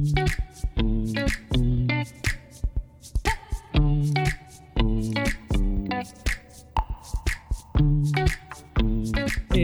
Hey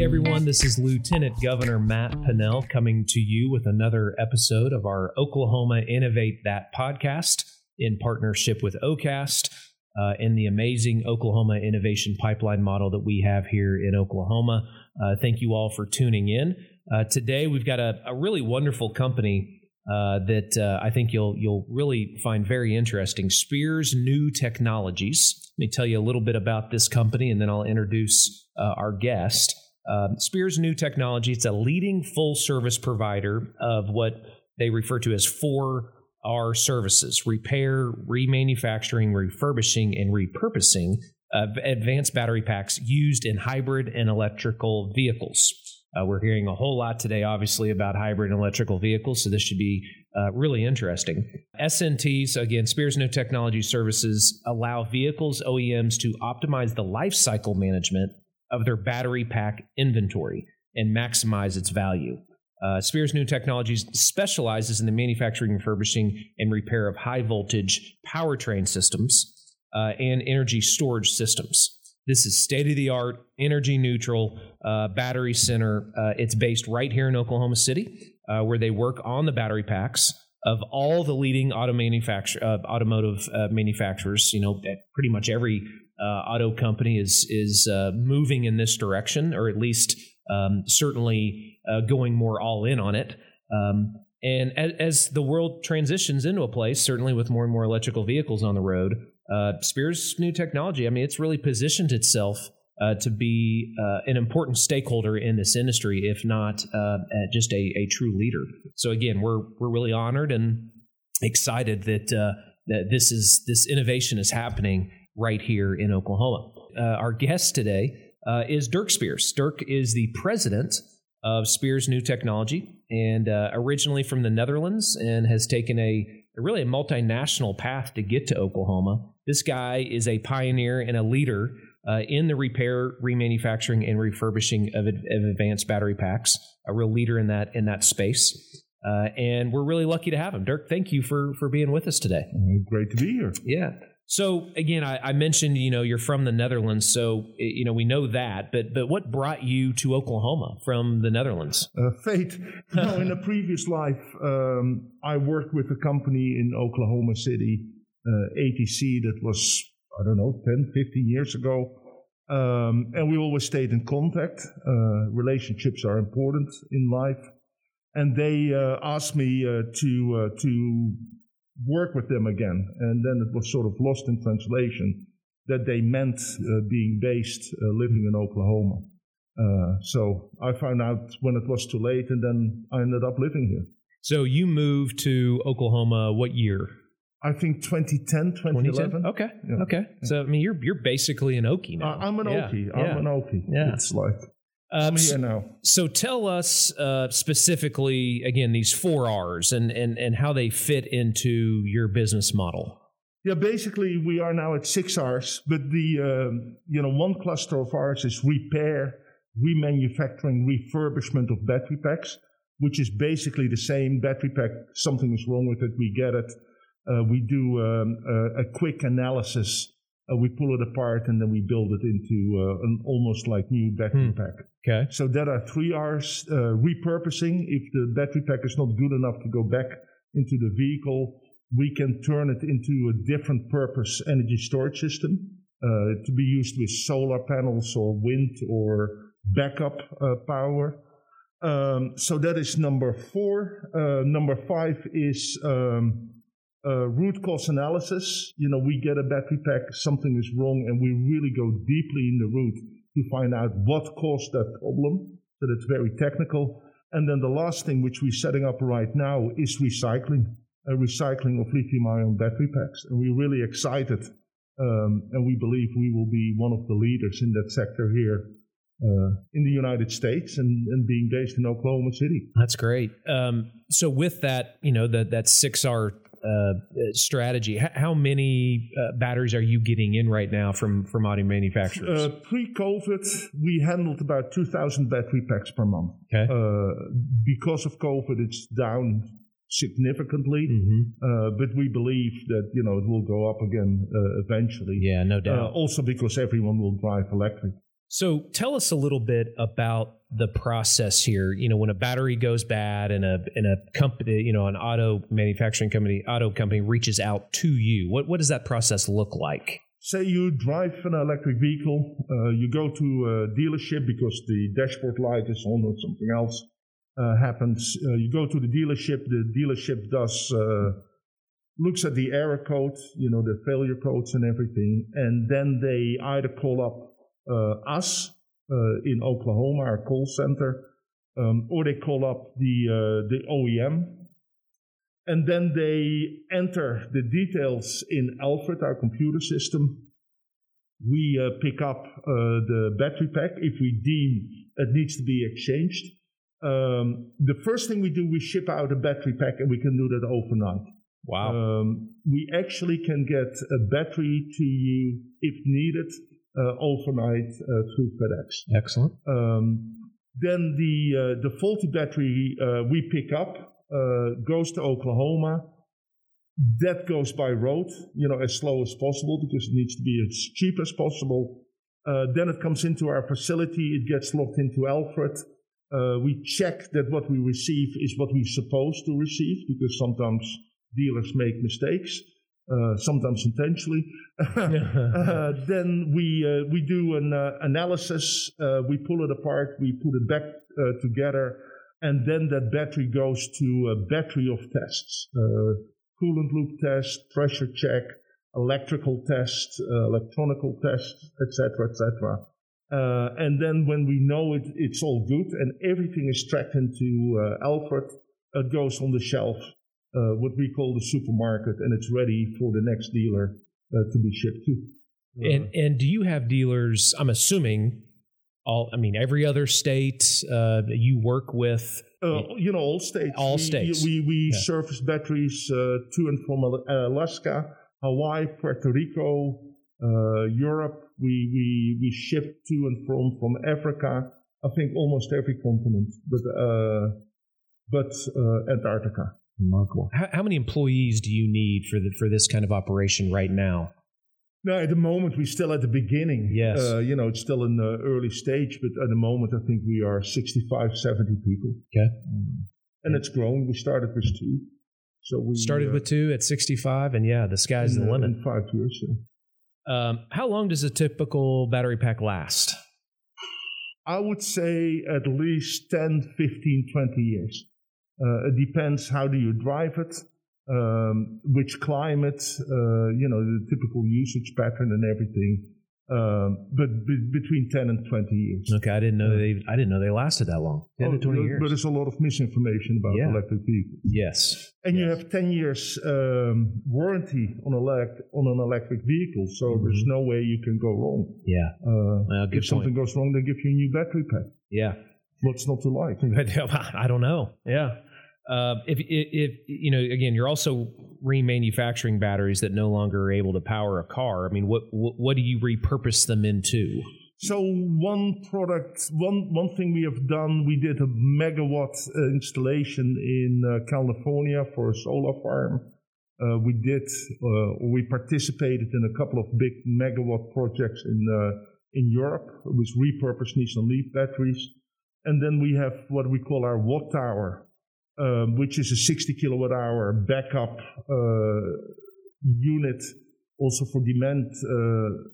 everyone, this is Lieutenant Governor Matt Pinnell coming to you with another episode of our Oklahoma Innovate That podcast in partnership with OCAST uh, and the amazing Oklahoma Innovation Pipeline model that we have here in Oklahoma. Uh, thank you all for tuning in. Uh, today we've got a, a really wonderful company uh, that uh, I think you'll you'll really find very interesting. Spiers New Technologies. Let me tell you a little bit about this company, and then I'll introduce uh, our guest. Um, Spiers New Technology. It's a leading full service provider of what they refer to as four R services: repair, remanufacturing, refurbishing, and repurposing of advanced battery packs used in hybrid and electrical vehicles. Uh, we're hearing a whole lot today, obviously, about hybrid and electrical vehicles, so this should be uh, really interesting. SNTs, so again, Spiers New Technology Services, allow vehicles OEMs to optimize the life cycle management of their battery pack inventory and maximize its value. Uh, Spiers New Technologies specializes in the manufacturing, refurbishing, and repair of high voltage powertrain systems uh, and energy storage systems. This is state of the art, energy neutral uh, battery center. Uh, it's based right here in Oklahoma City, uh, where they work on the battery packs of all the leading auto manufacture, uh, automotive uh, manufacturers. You know, pretty much every uh, auto company is is moving in this direction, or at least um, certainly going more all in on it. Um, and as, as, the world transitions into a place, certainly with more and more electrical vehicles on the road, uh, Spiers New Technology, I mean, it's really positioned itself uh, to be uh, an important stakeholder in this industry, if not uh, just a, a, true leader. So again, we're we're really honored and excited that uh, that this is this innovation is happening right here in Oklahoma. Uh, our guest today is Dirk Spiers. Dirk is the president of Spiers New Technology, and originally from the Netherlands, and has taken a really a multinational path to get to Oklahoma. This guy is a pioneer and a leader uh, in the repair, remanufacturing, and refurbishing of, of, advanced battery packs. A real leader in that in that space, uh, and we're really lucky to have him. Dirk, thank you for for being with us today. Great to be here. Yeah. So again, I, I, mentioned you know you're from the Netherlands, so you know we know that. But but what brought you to Oklahoma from the Netherlands? Uh, fate. no, in a previous life, um, I worked with a company in Oklahoma City ATC that was, I don't know, 10, 15 years ago. Um, and we always stayed in contact. Uh, relationships are important in life. And they uh, asked me uh, to, uh, to work with them again. And then it was sort of lost in translation that they meant uh, being based, living in Oklahoma. so I found out when it was too late, and then I ended up living here. So you moved to Oklahoma what year? I think 2010, 2011. 2010? Okay. Yeah. Okay. So, I mean, you're you're basically an Okie now. Uh, I'm an yeah. Okie. I'm yeah. an Okie. Yeah. It's like, um, here now. So tell us uh, specifically, again, these four R's and, and, and how they fit into your business model. Yeah, basically, we are now at six R's, but the, um, you know, one cluster of R's is repair, remanufacturing, refurbishment of battery packs, which is basically the same battery pack. Something is wrong with it. We get it we do um, a, a, quick analysis. Uh, we pull it apart and then we build it into uh, an almost like new battery hmm. pack. Okay. So there are three R's: uh, repurposing. If the battery pack is not good enough to go back into the vehicle, we can turn it into a different purpose energy storage system uh, to be used with solar panels or wind or backup uh, power. Um, so that is number four. number five is um, uh, root cause analysis. You know, we get a battery pack, something is wrong, and we really go deeply in the root to find out what caused that problem. So that's very technical. And then the last thing which we're setting up right now is recycling, a recycling of lithium-ion battery packs. And we're really excited, um, and we believe we will be one of the leaders in that sector here uh, in the United States and, and, being based in Oklahoma City. That's great. Um, so with that, you know, that that six R uh, strategy. H- how many uh, batteries are you getting in right now from from auto manufacturers? Uh, pre-COVID, we handled about two thousand battery packs per month. Okay. Uh, because of COVID, it's down significantly, hmm uh, but we believe that you know it will go up again uh, eventually. Yeah, no Uh, doubt. also because everyone will drive electric. So tell us a little bit about the process here. You know, when a battery goes bad and a in a company, you know, an auto manufacturing company, auto company reaches out to you, what what does that process look like? Say you drive an electric vehicle, uh, you go to a dealership because the dashboard light is on or something else uh, happens. Uh, you go to the dealership. The dealership does uh, looks at the error code, you know, the failure codes and everything, and then they either call up us uh, in Oklahoma, our call center, um, or they call up the uh, the OEM and then they enter the details in Alfred, our computer system. We uh, pick up uh, the battery pack if we deem it needs to be exchanged. Um, the first thing we do, we ship out a battery pack, and we can do that overnight. Wow. Um, we actually can get a battery to you if needed overnight uh, through FedEx. Excellent. Um, then the uh, the faulty battery uh, we pick up uh, goes to Oklahoma. That goes by road, you know, as slow as possible because it needs to be as cheap as possible. Uh, then it comes into our facility. It gets locked into Alfred. Uh, we check that what we receive is what we're supposed to receive because sometimes dealers make mistakes, uh, sometimes intentionally. Uh, then we uh, we do an uh, analysis. Uh, we pull it apart. We put it back uh, together, and then that battery goes to a battery of tests: uh, coolant loop test, pressure check, electrical test, uh, electronical test, etc., etc. Uh, and then when we know it, it's all good and everything is tracked into uh, Alfred, it goes on the shelf, uh, what we call the supermarket, and it's ready for the next dealer uh, to be shipped to. And and do you have dealers? I'm assuming all. I mean, every other state uh, that you work with. Uh, you know, all states. All we, states. We, we Yeah. service batteries uh, to and from Alaska, Hawaii, Puerto Rico, uh, Europe. We, we, we ship to and from from Africa. I think almost every continent, but uh, but uh, Antarctica. Remarkable. How, how many employees do you need for the for this kind of operation right now? No, at the moment we're still at the beginning. Yes. Uh, you know, it's still in the early stage, but at the moment I think we are 65, 70 people. Okay. And it's growing. We started with two. So we Started uh, with two at 65, and yeah, the sky's in, the uh, limit. in five years. yeah. Um, how long does a typical battery pack last? I would say at least 10, 15, 20 years. Uh, it depends how do you drive it, um, which climate, uh, you know, the typical usage pattern and everything. Um, but be- between 10 and 20 years. Okay, I didn't know they. I didn't know they lasted that long. Ten to Oh, twenty but- years. But there's a lot of misinformation about Yeah. electric vehicles. yes. And you have 10 years um, warranty on, elect- on an electric vehicle, so there's no way you can go wrong. Yeah. Uh, good if something point. goes wrong, they give you a new battery pack. Yeah. What's not to like? I don't know. Yeah. Uh, if, if, if you know, again, you're also remanufacturing batteries that no longer are able to power a car. I mean, what what, what do you repurpose them into? So one product, one one thing we have done, we did a megawatt uh, installation in uh, California for a solar farm. Uh, we did, uh, we participated in a couple of big megawatt projects in in Europe with repurposed Nissan Leaf batteries, and then we have what we call our watt tower, um, which is a 60 kilowatt hour backup uh, unit, also for demand. Uh,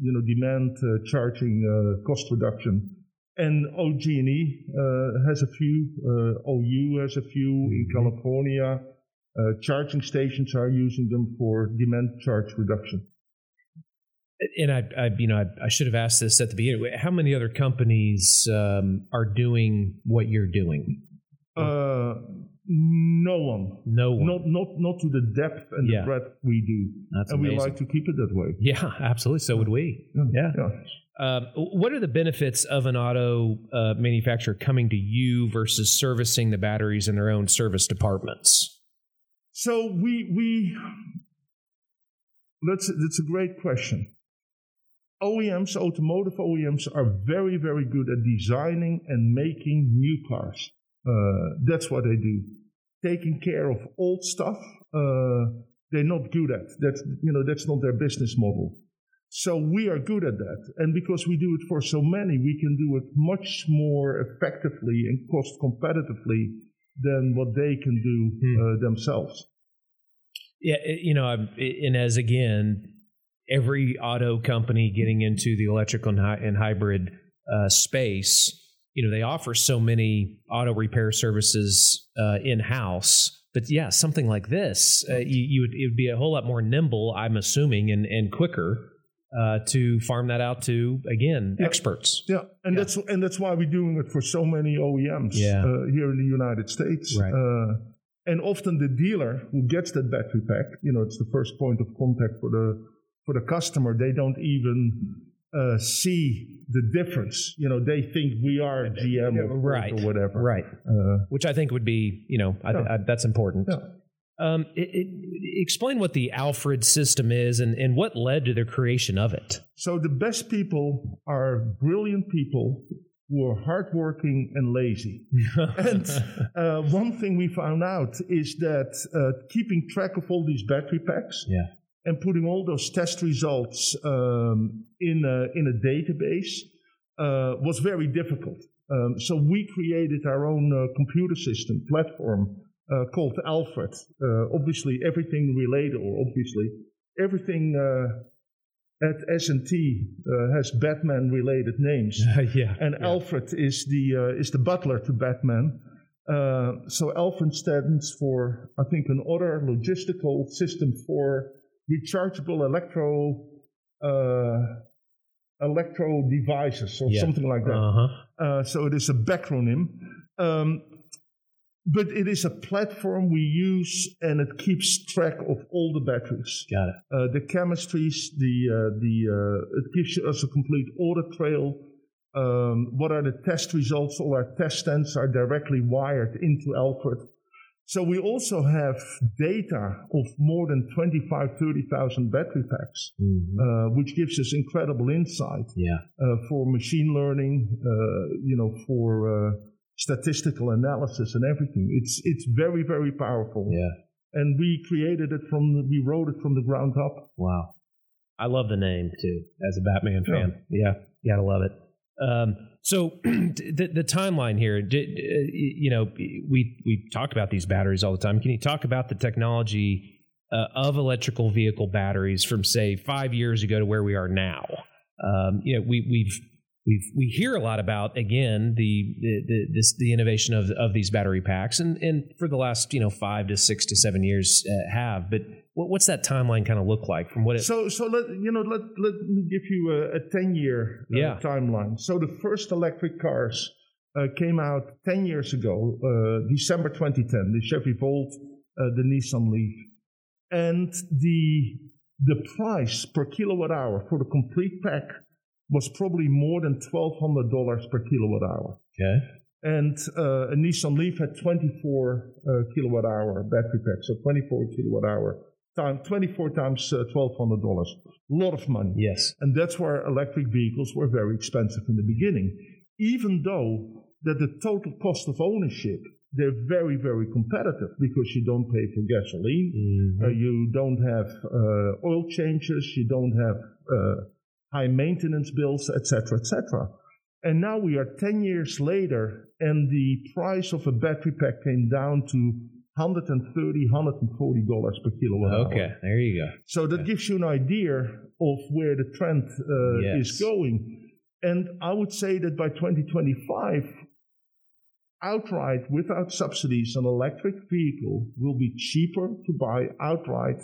you know, demand uh, charging uh, cost reduction. And OG&E uh, has a few, uh, OU has a few in California. Uh, charging stations are using them for demand charge reduction. And I, I you know, I, I should have asked this at the beginning. How many other companies um, are doing what you're doing? Uh, no one. No one. Not, not, not to the depth and Yeah. the breadth we do. That's and amazing. we like to keep it that way. yeah, absolutely. So would we. Yeah. Yeah. Um, what are the benefits of an auto uh, manufacturer coming to you versus servicing the batteries in their own service departments? So we we that's that's a great question. OEMs, automotive OEMs, are very very good at designing and making new cars. Uh, that's what they do. taking care of old stuff, uh, they're not good at. That's you know that's not their business model. So we are good at that, and because we do it for so many, we can do it much more effectively and cost competitively than what they can do hmm. uh, themselves. Yeah, you know, and as again, every auto company getting into the electrical and hybrid uh, space, you know, they offer so many auto repair services uh, in house. But yeah, something like this, uh, you, you, would it would be a whole lot more nimble, I'm assuming, and and quicker uh, to farm that out to again yeah. experts. Yeah, and yeah. that's and that's why we're doing it for so many OEMs yeah. uh, here in the United States. Right. Uh, and often the dealer who gets that battery pack, you know, it's the first point of contact for the for the customer. They don't even uh, see the difference. You know, they think we are GM or, right. or whatever. Right. Uh, Which I think would be, you know, I, I, that's important. Um, it, it, explain what the Alfred system is and, and what led to the creation of it. So the best people are brilliant people who are hardworking and lazy. and uh, one thing we found out is that uh, keeping track of all these battery packs yeah and putting all those test results um, in, a, in a database uh, was very difficult. Um, so we created our own uh, computer system platform uh, called Alfred. Uh, obviously, everything related, or obviously, everything uh, at SNT uh, has Batman-related names. yeah, and yeah. Alfred is the is the butler to Batman. so Alfred stands for, I think, an order logistical system for rechargeable electro uh, electro devices or yeah. something like that. Uh-huh. Uh, so it is a backronym. Um, but it is a platform we use and it keeps track of all the batteries. Got it. Uh, the chemistries, the, uh, the, uh, it gives us a complete audit trail. Um, what are the test results? All our test stands are directly wired into Alfred. So we also have data of more than 25, 30,000 battery packs, mm-hmm. uh, which gives us incredible insight yeah. uh, for machine learning, uh, you know, for uh, statistical analysis and everything. It's, it's very, very powerful. Yeah. And we created it from, we wrote it from the ground up. Wow. I love the name too, as a Batman fan. Yeah. yeah gotta love it. Um, so the, the timeline here, uh, you know, we we talk about these batteries all the time. Can you talk about the technology uh, of electrical vehicle batteries from say five years ago to where we are now? Um, you know, we we've we we hear a lot about again the the the, this, the innovation of of these battery packs, and and for the last you know five to six to seven years uh, have, but what, what's that timeline kind of look like from what it? So, so let you know, let let me give you a, a ten year uh, yeah. timeline. So the first electric cars uh, came out ten years ago, uh, December 2010. The Chevy Volt, uh, the Nissan Leaf, and the the price per kilowatt hour for the complete pack was probably more than twelve hundred dollars per kilowatt hour. Okay. And uh, a Nissan Leaf had 24 uh, kilowatt hour battery pack, so 24 kilowatt hour time, 24 times uh, $1,200. A lot of money. Yes. And that's where electric vehicles were very expensive in the beginning. Even though that the total cost of ownership, they're very, very competitive because you don't pay for gasoline, mm-hmm. uh, you don't have uh, oil changes, you don't have uh, high maintenance bills, etc., etc. And now we are 10 years later, and the price of a battery pack came down to 130 $140 per kilowatt hour. okay, there you go. So that gives you an idea of where the trend uh, yes. is going. And I would say that by 2025, outright, without subsidies, an electric vehicle will be cheaper to buy outright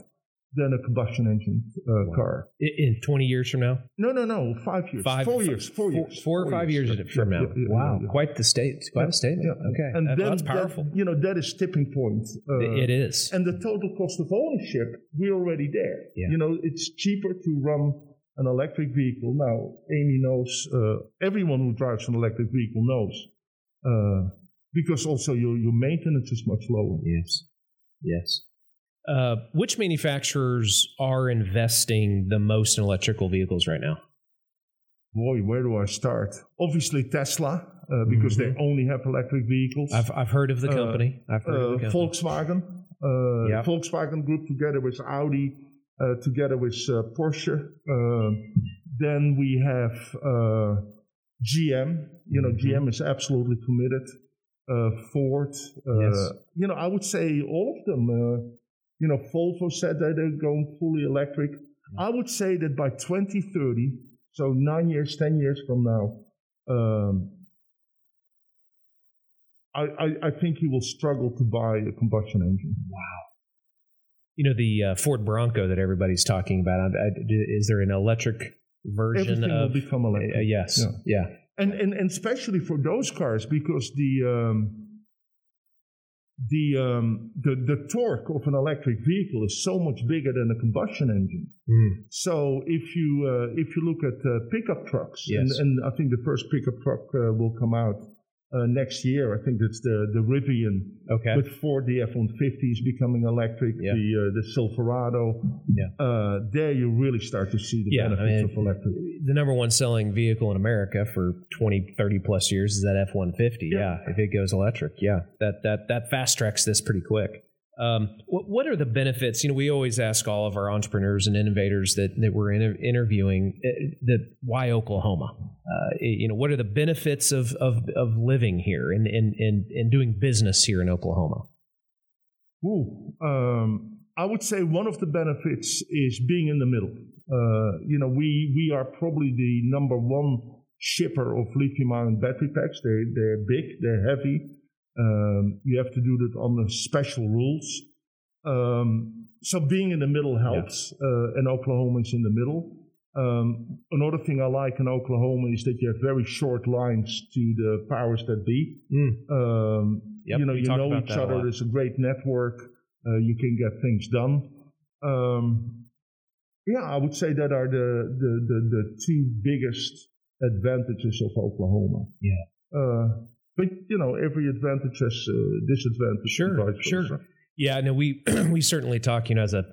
than a combustion engine uh, wow. car. In 20 years from now? No, no, no. Five years. Five, four years. Four, four years. Four, or five years, years from now. Yeah, yeah, wow. Quite the state. Quite a statement. Okay. And that, then, that's powerful. That, you know, that is tipping point. Uh, it is. And the total cost of ownership, we're already there. You know, it's cheaper to run an electric vehicle. Now, Amy knows, uh, everyone who drives an electric vehicle knows. Uh, because also your, your maintenance is much lower. Yes. Yes. Uh, which manufacturers are investing the most in electrical vehicles right now? Boy, where do I start? Obviously, Tesla. uh, because mm-hmm. they only have electric vehicles. I've, I've heard of the uh, company. I've heard of the company. Volkswagen. Yep. Volkswagen Group together with Audi, together with Porsche. then we have GM. You know, mm-hmm. GM is absolutely committed. Ford. Yes. You know, I would say all of them. You know, Volvo said that they're going fully electric. I would say that by 2030, so nine years, ten years from now, um, I, I, I, think you will struggle to buy a combustion engine. Wow. You know the uh, Ford Bronco that everybody's talking about. Is there an electric version of? Everything of? Will become electric. Uh, yes. Yeah. yeah. And, and and especially for those cars because the um, the, um, the the torque of an electric vehicle is so much bigger than a combustion engine. Mm. So if you uh, if you look at uh, pickup trucks, yes. and, and, I think the first pickup truck uh, will come out uh, next year. I think it's the the Rivian. Okay. With Ford, the F one fifty is becoming electric. Yeah. The uh, the Silverado. Yeah. Uh, there you really start to see the yeah, benefits I mean, of electric. The number one selling vehicle in America for 20, 30 plus years is that F one fifty. Yeah. If it goes electric, yeah, that that that fast tracks this pretty quick. Um, what, what, are the benefits? You know, we always ask all of our entrepreneurs and innovators that, that we're inter- interviewing uh, why Oklahoma? Uh, you know, what are the benefits of, of, of living here and, and, and, and doing business here in Oklahoma? Ooh, um, I would say one of the benefits is being in the middle. Uh, you know, we, we are probably the number one shipper of lithium ion battery packs. They, they're big, they're heavy. Um, you have to do that under special rules. Um, so being in the middle helps, yeah. uh, and Oklahoma is in the middle. Um, another thing I like in Oklahoma is that you have very short lines to the powers that be. Mm. Yep, you know, you know each other. There's a great network. Uh, you can get things done. Um, yeah, I would say that are the, the, the, the two biggest advantages of Oklahoma. Yeah. Uh, but you know, every advantage has uh, disadvantage. Sure, sure. Yeah, no, we we certainly talk. You know, as a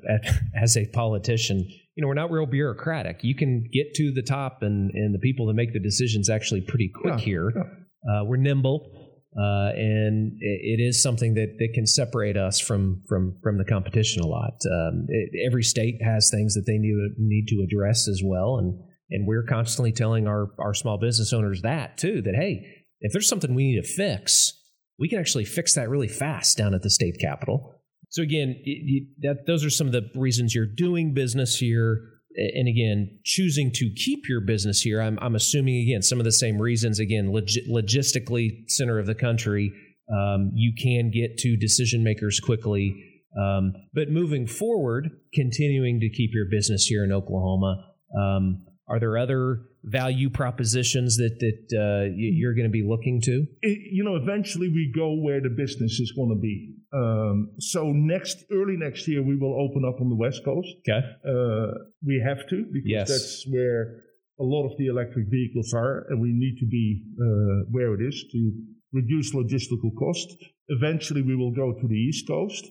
as a politician, you know, we're not real bureaucratic. You can get to the top, and and the people that make the decisions actually pretty quick yeah, here. Yeah. Uh, we're nimble. Uh, and it, it is something that, that can separate us from from from the competition a lot. Um, it, every state has things that they need need to address as well, and and we're constantly telling our our small business owners that too. That hey, if there's something we need to fix, we can actually fix that really fast down at the state capitol. So again, it, it, that, those are some of the reasons you're doing business here. And again, choosing to keep your business here, I'm, I'm assuming again some of the same reasons. Again, log- logistically, center of the country, um, you can get to decision makers quickly. Um, but moving forward, continuing to keep your business here in Oklahoma, um, are there other value propositions that that uh, you're going to be looking to? It, you know, eventually we go where the business is going to be. Um, so next, early next year, we will open up on the West Coast. Okay. Uh, we have to because yes. that's where a lot of the electric vehicles are, and we need to be uh, where it is to reduce logistical cost. Eventually, we will go to the East Coast,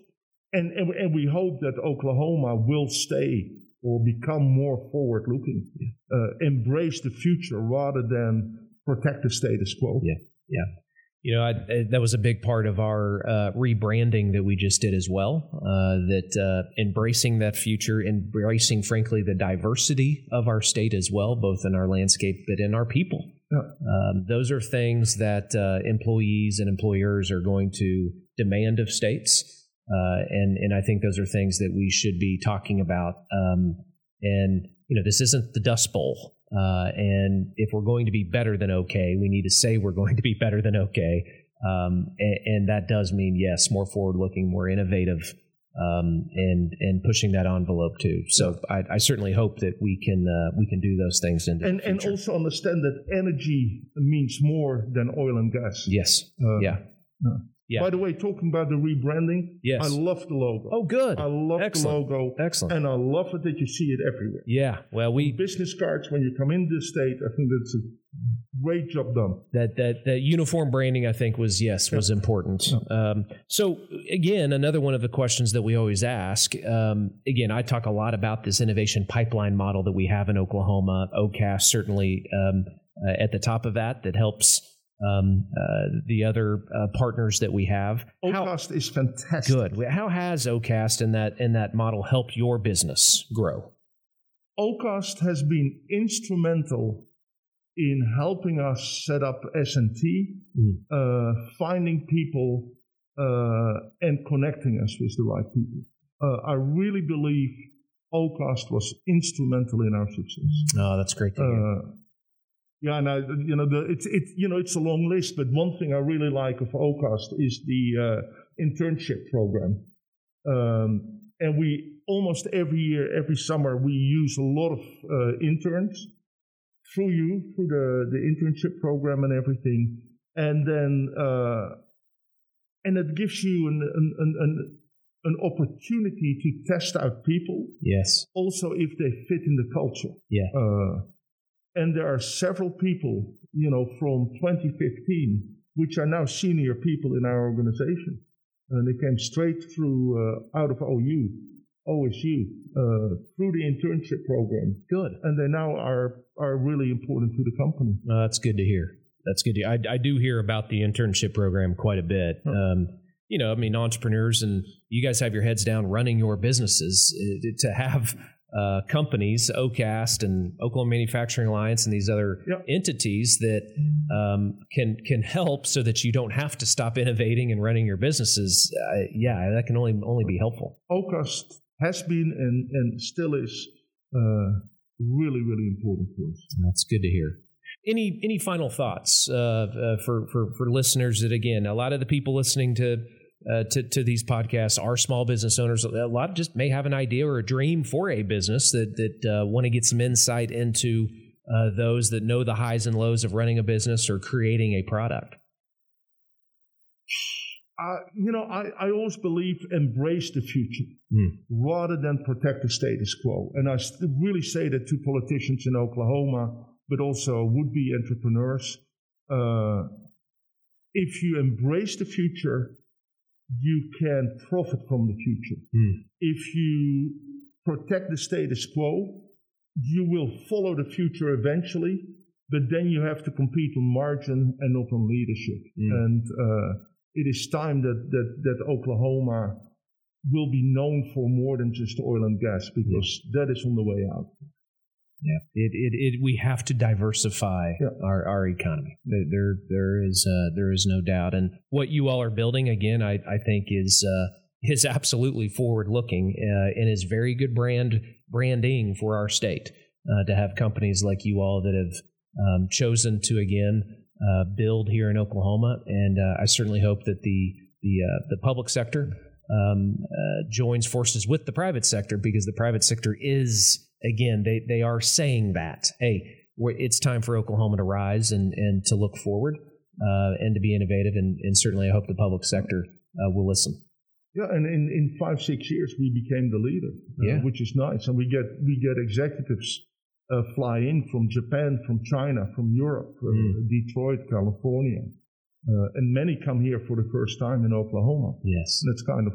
and and, and we hope that Oklahoma will stay or become more forward looking, uh, embrace the future rather than protect the status quo. Yeah, yeah. You know, I, I, that was a big part of our uh, rebranding that we just did as well. Uh, that uh, embracing that future, embracing, frankly, the diversity of our state as well, both in our landscape but in our people. Yeah. Um, those are things that uh, employees and employers are going to demand of states. Uh, and and I think those are things that we should be talking about. Um, and you know, this isn't the Dust Bowl. Uh, and if we're going to be better than okay, we need to say we're going to be better than okay. Um, and, and, that does mean yes, more forward-looking, more innovative, um, and and pushing that envelope too. So I, I certainly hope that we can uh, we can do those things in and and also understand that energy means more than oil and gas. Yes. Uh, yeah. Yeah. By the way, talking about the rebranding, yes. I love the logo. Oh, good. I love Excellent. the logo. Excellent. And I love it that you see it everywhere. Yeah. Well, we business cards when you come into the state. I think that's a great job done. That that that uniform branding, I think, was yes was important. Yeah. Um, so again, another one of the questions that we always ask. Um, again, I talk a lot about this innovation pipeline model that we have in Oklahoma. OCAST certainly um, uh, at the top of that that helps um, uh, the other uh, partners that we have. Ocast How, is fantastic. Good. How has Ocast and that in that model helped your business grow? Ocast has been instrumental in helping us set up SNT, mm. uh, finding people uh, and connecting us with the right people. Uh, I really believe Ocast was instrumental in our success. Oh, that's great to hear. Yeah, and I, you know, the, it's it's you know it's a long list, but one thing I really like of Ocast is the uh, internship program. Um, and we almost every year, every summer, we use a lot of uh, interns through you, through the, the internship program and everything. And then, uh, and it gives you an, an, an, an, opportunity to test out people. Yes. Also, if they fit in the culture. Yeah. Uh, and there are several people, you know, from 2015, which are now senior people in our organization. And they came straight through uh, out of OU, OSU, uh, through the internship program. Good. And they now are are really important to the company. Uh, that's good to hear. That's good. To, I, I do hear about the internship program quite a bit. Huh. Um, you know, I mean, entrepreneurs and you guys have your heads down running your businesses. Uh, to have uh, companies, Ocast and Oklahoma Manufacturing Alliance, and these other yep. entities that um, can can help so that you don't have to stop innovating and running your businesses. Uh, yeah, that can only only be helpful. Ocast has been and and still is uh, really really important for us. That's good to hear. Any any final thoughts uh, uh, for for for listeners that again a lot of the people listening to uh, to, to these podcasts are small business owners. A lot just may have an idea or a dream for a business that that uh, want to get some insight into uh, those that know the highs and lows of running a business or creating a product. Uh, you know, I, I always believe embrace the future mm. rather than protect the status quo. And I really say that to politicians in Oklahoma, but also would be entrepreneurs. Uh, if you embrace the future, you can profit from the future. Mm. If you protect the status quo, you will follow the future eventually, but then you have to compete on margin and not on leadership. Mm. And uh, it is time that, that, that Oklahoma will be known for more than just oil and gas because yeah. that is on the way out. Yeah, it, it, it we have to diversify yeah. our, our economy. There there is uh, there is no doubt, and what you all are building again, I, I think is uh, is absolutely forward looking uh, and is very good brand branding for our state uh, to have companies like you all that have um, chosen to again uh, build here in Oklahoma, and uh, I certainly hope that the the the public sector um, joins forces with the private sector because the private sector is again, they, they are saying that, hey, it's time for Oklahoma to rise and, and to look forward uh, and to be innovative. And, and, certainly, I hope the public sector uh, will listen. Yeah, and in, in five six years we became the leader, uh, yeah. which is nice. And we get we get executives uh, fly in from Japan, from China, from Europe, uh, mm. Detroit, California, uh, and many come here for the first time in Oklahoma. Yes, and it's kind of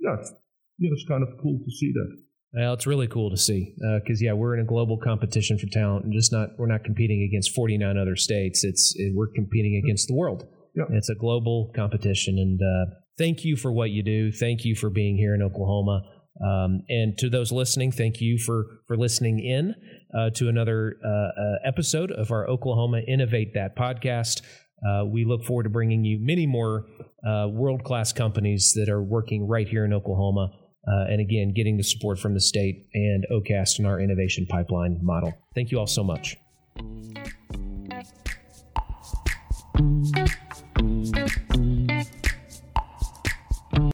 yeah, it's, you know, it's kind of cool to see that. Well, it's really cool to see because uh, yeah, we're in a global competition for talent, and just not we're not competing against 49 other states. It's it, we're competing against the world. Yeah. It's a global competition, and uh, thank you for what you do. Thank you for being here in Oklahoma, um, and to those listening, thank you for for listening in uh, to another uh, uh, episode of our Oklahoma Innovate That podcast. Uh, we look forward to bringing you many more world class companies that are working right here in Oklahoma. Uh, and again, getting the support from the state and Ocast in our innovation pipeline model. Thank you all so much.